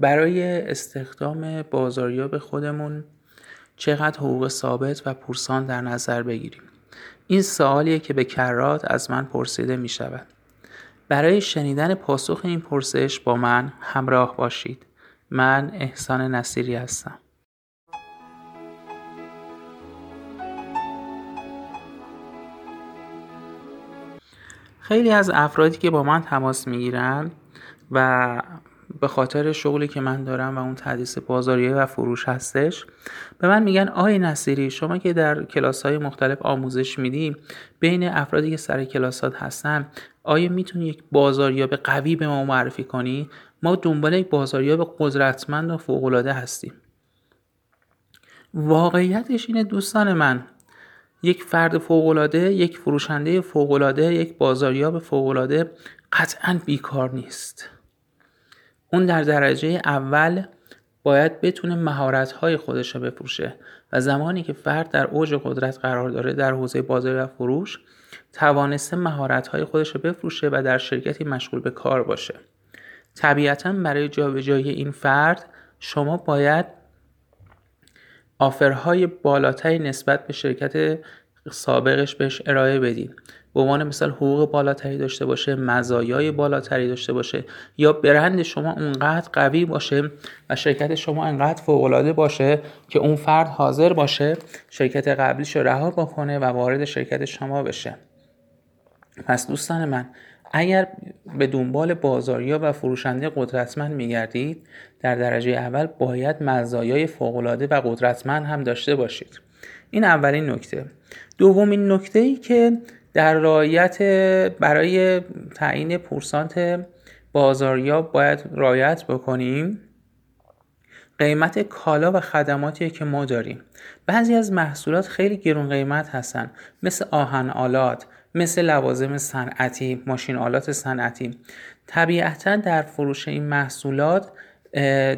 برای استخدام بازاریاب خودمون چقدر حقوق ثابت و پورسان در نظر بگیریم. این سوالیه که به کرات از من پرسیده می شود برای شنیدن پاسخ این پرسش با من همراه باشید. من احسان نصیری هستم. خیلی از افرادی که با من تماس می‌گیرن و به خاطر شغلی که من دارم و اون تدریس بازاریه و فروش هستش به من میگن آی نصیری شما که در کلاس های مختلف آموزش میدی بین افرادی که سر کلاسات هستن آیا می‌تونی یک بازاریاب قوی به ما معرفی کنی؟ ما دنبال یک بازاریاب قدرتمند و فوقالعاده هستیم. واقعیتش اینه دوستان من یک فرد فوقالعاده یک فروشنده فوقالعاده یک بازاریاب فوقالعاده قطعا بیکار نیست. اون در درجه اول باید بتونه مهارت‌های خودش رو بفروشه و زمانی که فرد در اوج قدرت قرار داره در حوزه بازار و فروش توانسته مهارت‌های خودش رو بفروشه و در شرکتی مشغول به کار باشه. طبیعتا برای جابجایی این فرد شما باید آفرهای بالاتری نسبت به شرکت سابقش بهش ارائه بدید به عنوان مثال حقوق بالاتری داشته باشه مزایای بالاتری داشته باشه یا برند شما اونقدر قوی باشه و شرکت شما انقدر فوقالعاده باشه که اون فرد حاضر باشه شرکت قبلیش رو رها بکنه و وارد شرکت شما بشه. پس دوستان من اگر به دنبال بازاریا و فروشنده قدرتمند میگردید در درجه اول باید مزایای فوقالعاده و قدرتمند هم داشته باشید. این اولین نکته. دومین نکته ای که در رعایت برای تعیین پورسانت بازاریاب باید رعایت بکنیم. قیمت کالا و خدماتی که ما داریم. بعضی از محصولات خیلی گرون قیمت هستن. مثل آهن آلات مثل لوازم صنعتی ماشین آلات صنعتی. طبیعتا در فروش این محصولات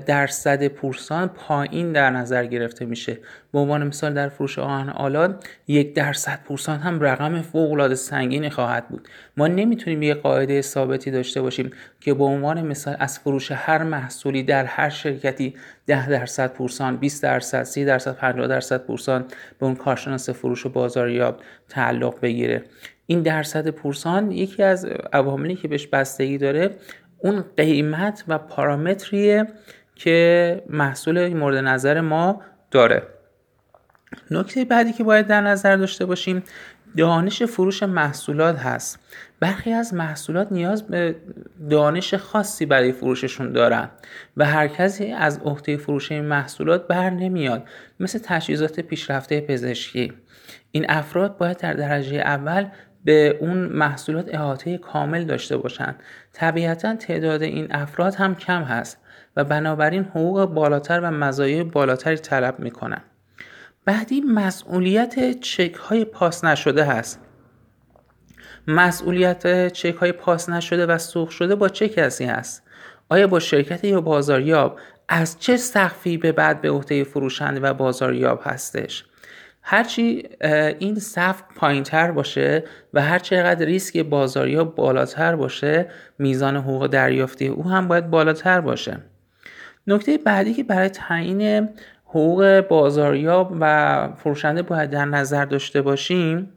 درصد پورسان پایین در نظر گرفته میشه. به عنوان مثال در فروش آهن آلات یک درصد پورسان هم رقم فوق العاده سنگینی خواهد بود. ما نمی‌تونیم یک قاعده ثابتی داشته باشیم که به عنوان مثال از فروش هر محصولی در هر شرکتی 10 درصد پورسان 20 درصد 30 درصد 50 درصد پورسان به اون کارشناس فروش و بازاریاب تعلق بگیره. این درصد پورسان یکی از عواملی که بهش بستگی داره اون قیمت و پارامتریه که محصول مورد نظر ما داره. نکته بعدی که باید در نظر داشته باشیم دانش فروش محصولات هست. برخی از محصولات نیاز به دانش خاصی برای فروششون دارن و هر کسی از عهده فروش این محصولات بر نمیاد مثل تجهیزات پیشرفته پزشکی. این افراد باید در درجه اول به اون محصولات احاطه کامل داشته باشند طبیعتا تعداد این افراد هم کم هست و بنابراین حقوق بالاتر و مزایای بالاتری طلب می‌کنن. بعدی مسئولیت چک های پاس نشده هست. مسئولیت چک های پاس نشده و سوخ شده با چه کسی هست؟ آیا با شرکت یا بازاریاب؟ از چه سقفی به بعد به عهده فروشنده و بازاریاب هستش؟ هرچی این سقف پایین تر باشه و هر چقدر ریسک بازاری بالاتر باشه میزان حقوق دریافتی او هم باید بالاتر باشه. نکته بعدی که برای تعیین حقوق بازاریاب و فروشنده باید در نظر داشته باشیم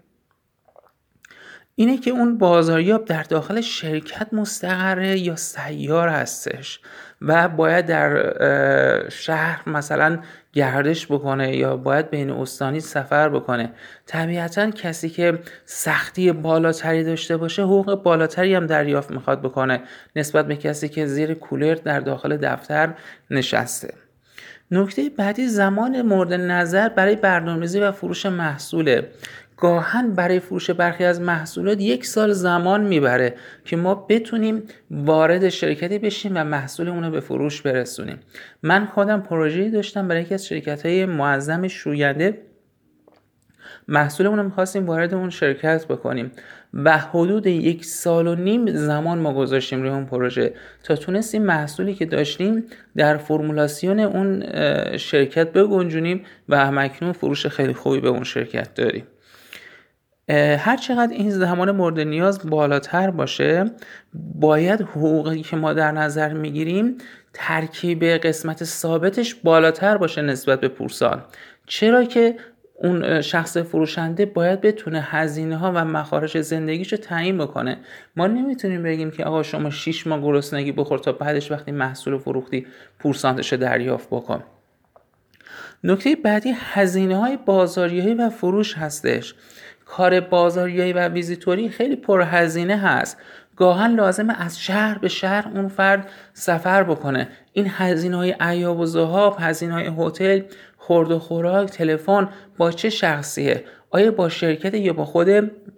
اینه که اون بازاریاب در داخل شرکت مستقره یا سیار هستش و باید در شهر مثلا گردش بکنه یا باید بین استانی سفر بکنه. طبیعتا کسی که سختی بالاتری داشته باشه حقوق بالاتری هم دریافت می‌خواد بکنه نسبت به کسی که زیر کولر در داخل دفتر نشسته. نکته بعدی زمان مورد نظر برای برنامه‌ریزی و فروش محصوله. گاهن برای فروش برخی از محصولات یک سال زمان می‌بره که ما بتونیم وارد شرکتی بشیم و محصول اونو به فروش برسونیم. من خودم پروژه‌ای داشتم برای یکی از شرکت های معظم شوینده. محصولمون رو می‌خواستیم وارد اون شرکت بکنیم و حدود یک سال و نیم زمان ما گذاشتیم روی اون پروژه تا تونستیم محصولی که داشتیم در فرمولاسیون اون شرکت بگنجونیم و همکنون فروش خیلی خوبی به اون شرکت داریم. هر چقدر این زمان مورد نیاز بالاتر باشه باید حقوقی که ما در نظر می‌گیریم ترکیب قسمت ثابتش بالاتر باشه نسبت به پورسان چرا که اون شخص فروشنده باید بتونه هزینه ها و مخارج زندگیش رو تعیین بکنه؟ ما نمی‌تونیم بگیم که آقا شما 6 ماه گرسنگی بخور تا بعدش وقتی محصول فروختی پورسانتش رو دریافت بکن. نکته بعدی هزینه های بازاریابی و فروش هستش. کار بازاریابی و ویزیتوری خیلی پرهزینه هست. گاهن لازمه از شهر به شهر اون فرد سفر بکنه. این هزینه های ایاب و زهاب هزینه های هتل خورد و خوراک تلفن با چه شخصیه؟ آیا با شرکت یا با خود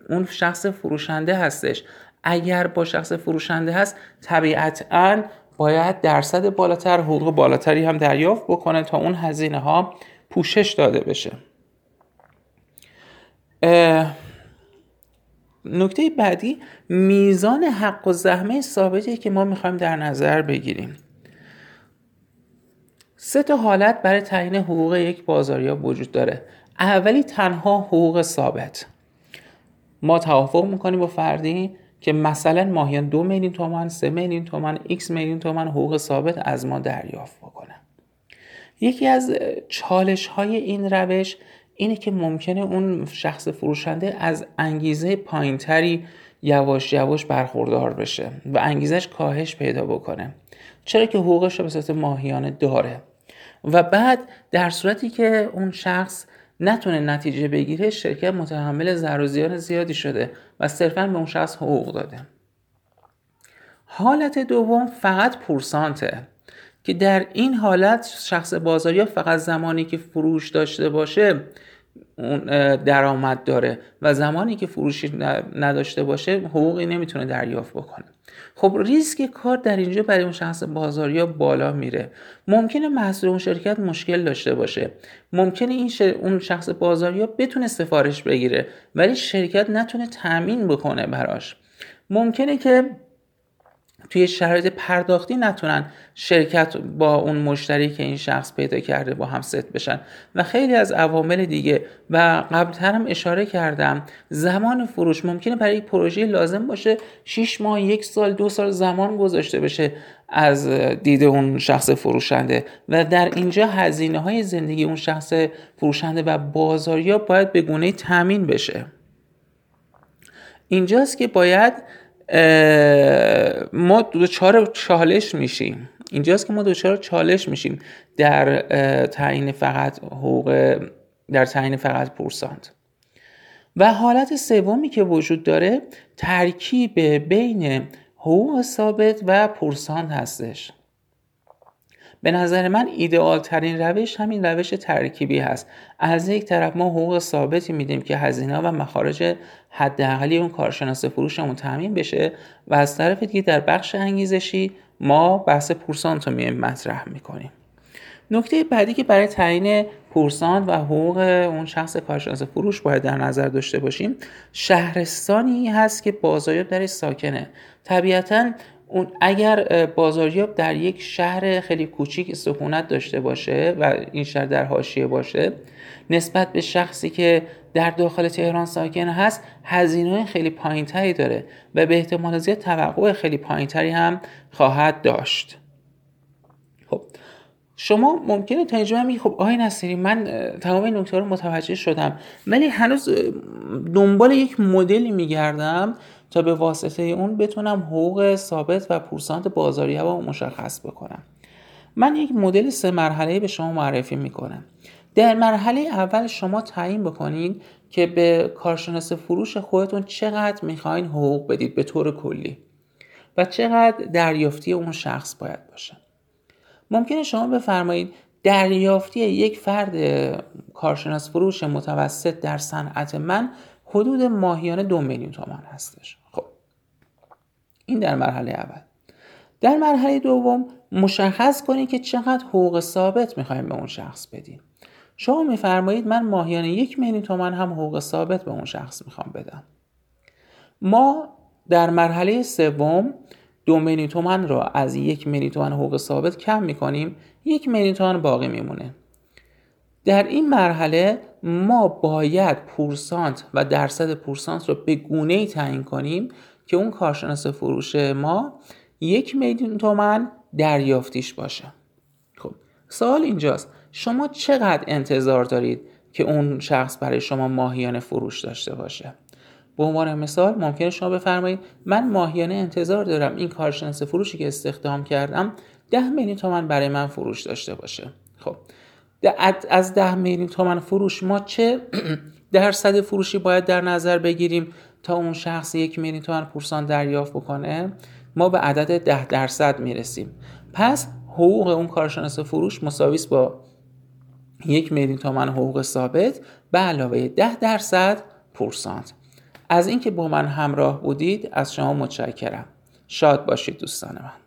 اون شخص فروشنده هستش؟ اگر با شخص فروشنده هست طبیعتا باید درصد بالاتر حقوق بالاتری هم دریافت بکنه تا اون هزینه ها پوشش داده بشه. نکته بعدی میزان حق‌الزحمه ثابتی که ما می‌خوایم در نظر بگیریم. سه تا حالت برای تعیین حقوق یک بازاریاب وجود داره. اولی تنها حقوق ثابت. ما توافق می‌کنیم با فردی که مثلا ماهیانه دو میلیون تومن سه میلیون تومن ایکس میلیون تومن حقوق ثابت از ما دریافت بکنه. یکی از چالش های این روش اینه که ممکنه اون شخص فروشنده از انگیزه پایینتری یواش یواش برخوردار بشه و انگیزش کاهش پیدا بکنه. چرا که حقوقش رو به صورت ماهیانه داره. و بعد در صورتی که اون شخص نتونه نتیجه بگیره شرکت متحمل ضرر زیان زیادی شده و صرفا به اون شخص حقوق داده. حالت دوم فقط پورسانته. که در این حالت شخص بازاری فقط زمانی که فروش داشته باشه درآمد داره و زمانی که فروشی نداشته باشه حقوقی نمی‌تونه دریافت بکنه. خب ریسک کار در اینجا برای اون شخص بازاریا بالا میره. ممکنه محصول اون شرکت مشکل داشته باشه. ممکنه این اون شخص بازاریا بتونه سفارش بگیره ولی شرکت نتونه تامین بکنه براش. ممکنه که توی شرایط پرداختی نتونن شرکت با اون مشتری که این شخص پیدا کرده با هم ست بشن. و خیلی از عوامل دیگه. و قبلتر هم اشاره کردم زمان فروش ممکنه برای یک پروژه لازم باشه 6 ماه یک سال دو سال زمان گذاشته بشه از دید اون شخص فروشنده. و در اینجا هزینه های زندگی اون شخص فروشنده و بازاریا باید به گونه تامین بشه. اینجاست که باید ما دوچار چالش میشیم. اینجاست که ما دوچار چالش میشیم در تعیین فقط حقوق در تعیین فقط پورسانت و حالت سومی که وجود داره ترکیب بین حقوق ثابت و پورسانت هستش. به نظر من ایدئال ترین روش همین روش ترکیبی هست. از یک طرف ما حقوق ثابتی میدیم که هزینه و مخارج حداقلی اون کارشناس فروشمون تامین بشه و از طرف دیگه در بخش انگیزشی ما بحث پورسانت رو میایم مطرح می‌کنیم. نکته بعدی که برای تعیین پورسانت و حقوق اون شخص کارشناس فروش باید در نظر داشته باشیم شهرستانی هست که بازاریاب درش ساکنه. طبیعتا اون اگر بازاریاب در یک شهر خیلی کوچیک سکونت داشته باشه و این شهر در حاشیه باشه نسبت به شخصی که در داخل تهران ساکن هست هزینه خیلی پایینتری داره و به احتمال زیاد توقع خیلی پایینتری هم خواهد داشت. خب شما ممکنه تا اینجا میگی خب آقای نصیری من تمام این نکته رو متوجه شدم ولی هنوز دنبال یک مدلی میگردم تا به واسطه اون بتونم حقوق ثابت و پورسانت بازاری رو مشخص بکنم. من یک مدل سه مرحله به شما معرفی می‌کنم. در مرحله اول شما تعیین بکنید که به کارشناس فروش خودتون چقدر می‌خواین حقوق بدید به طور کلی و چقدر دریافتی اون شخص باید باشه. ممکنه شما بفرمایید دریافتی یک فرد کارشناس فروش متوسط در صنعت من حدود ماهیانه دو میلیون تومان هستش. این در مرحله اول. در مرحله دوم مشخص کنید که چقدر حقوق ثابت می‌خوایم به اون شخص بدیم. شما میفرمایید من ماهیانه یک میلیون تومن هم حقوق ثابت به اون شخص می‌خوام بدم. ما در مرحله سوم دو میلیون تومن را از یک میلیون تومن حقوق ثابت کم می‌کنیم یک میلیون تومن باقی میمونه. در این مرحله ما باید پورسانت و درصد پورسانت رو به گونه ای تعیین کنیم که اون کارشناس فروش ما یک میلیون تومن دریافتیش باشه. خب سوال اینجاست. شما چقدر انتظار دارید که اون شخص برای شما ماهیانه فروش داشته باشه؟ به عنوان مثال ممکنه شما بفرمایید من ماهیانه انتظار دارم این کارشناس فروشی که استخدام کردم ده میلیون تومن برای من فروش داشته باشه. خب از ده میلیون تومن فروش ما چه درصد فروشی باید در نظر بگیریم؟ تا اون شخص یک میلیون تومن پورسان دریافت بکنه ما به عدد ده درصد می‌رسیم. پس حقوق اون کارشناس فروش مساویس با یک میلیون تومن حقوق ثابت به علاوه ده درصد پورسانت. از اینکه با من همراه بودید از شما متشکرم. شاد باشید دوستان من.